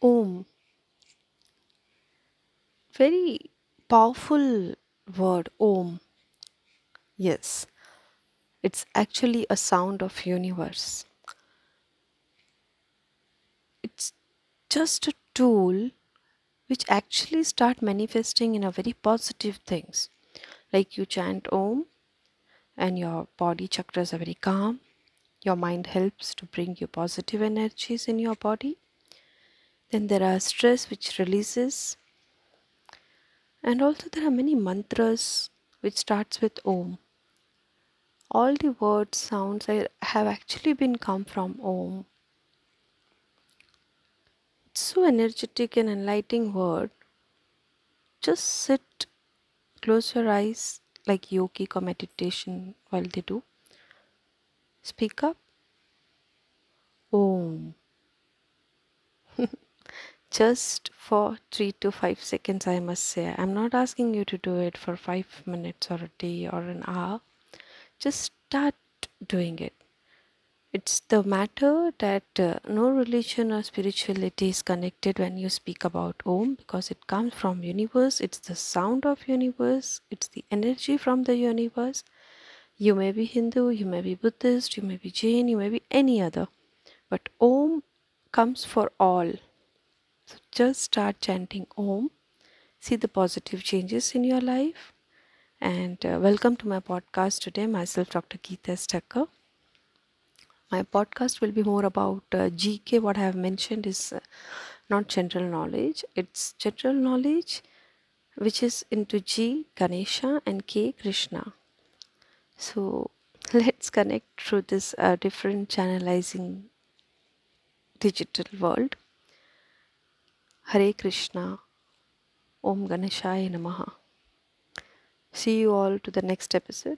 Om, very powerful word. Om. Yes, it's actually a sound of universe. It's just a tool which actually start manifesting in a very positive things. Like you chant Om and your body chakras are very calm. Your mind helps to bring you positive energies in your body. Then there are stress which releases and also there are many mantras which starts with Om. All the words sounds have actually been come from Om. It's so energetic and enlightening word. Just sit, close your eyes like yogic or meditation while they do. Speak up. Om. Just for three to five seconds, I must say. I'm not asking you to do it for five minutes or a day or an hour. Just start doing it. It's the matter that uh, no religion or spirituality is connected when you speak about Om because it comes from universe. It's the sound of universe. It's the energy from the universe. You may be Hindu, you may be Buddhist, you may be Jain, you may be any other. But Om comes for all. So just start chanting Om. See the positive changes in your life. And uh, welcome to my podcast today. Myself, Dr. Geeta Stecker. My podcast will be more about uh, GK. What I have mentioned is uh, not general knowledge, it's general knowledge which is into G, Ganesha, and K, Krishna. So let's connect through this uh, different channelizing digital world. हरे कृष्णा। ओम गणेशाय नमः। See you all to the next episode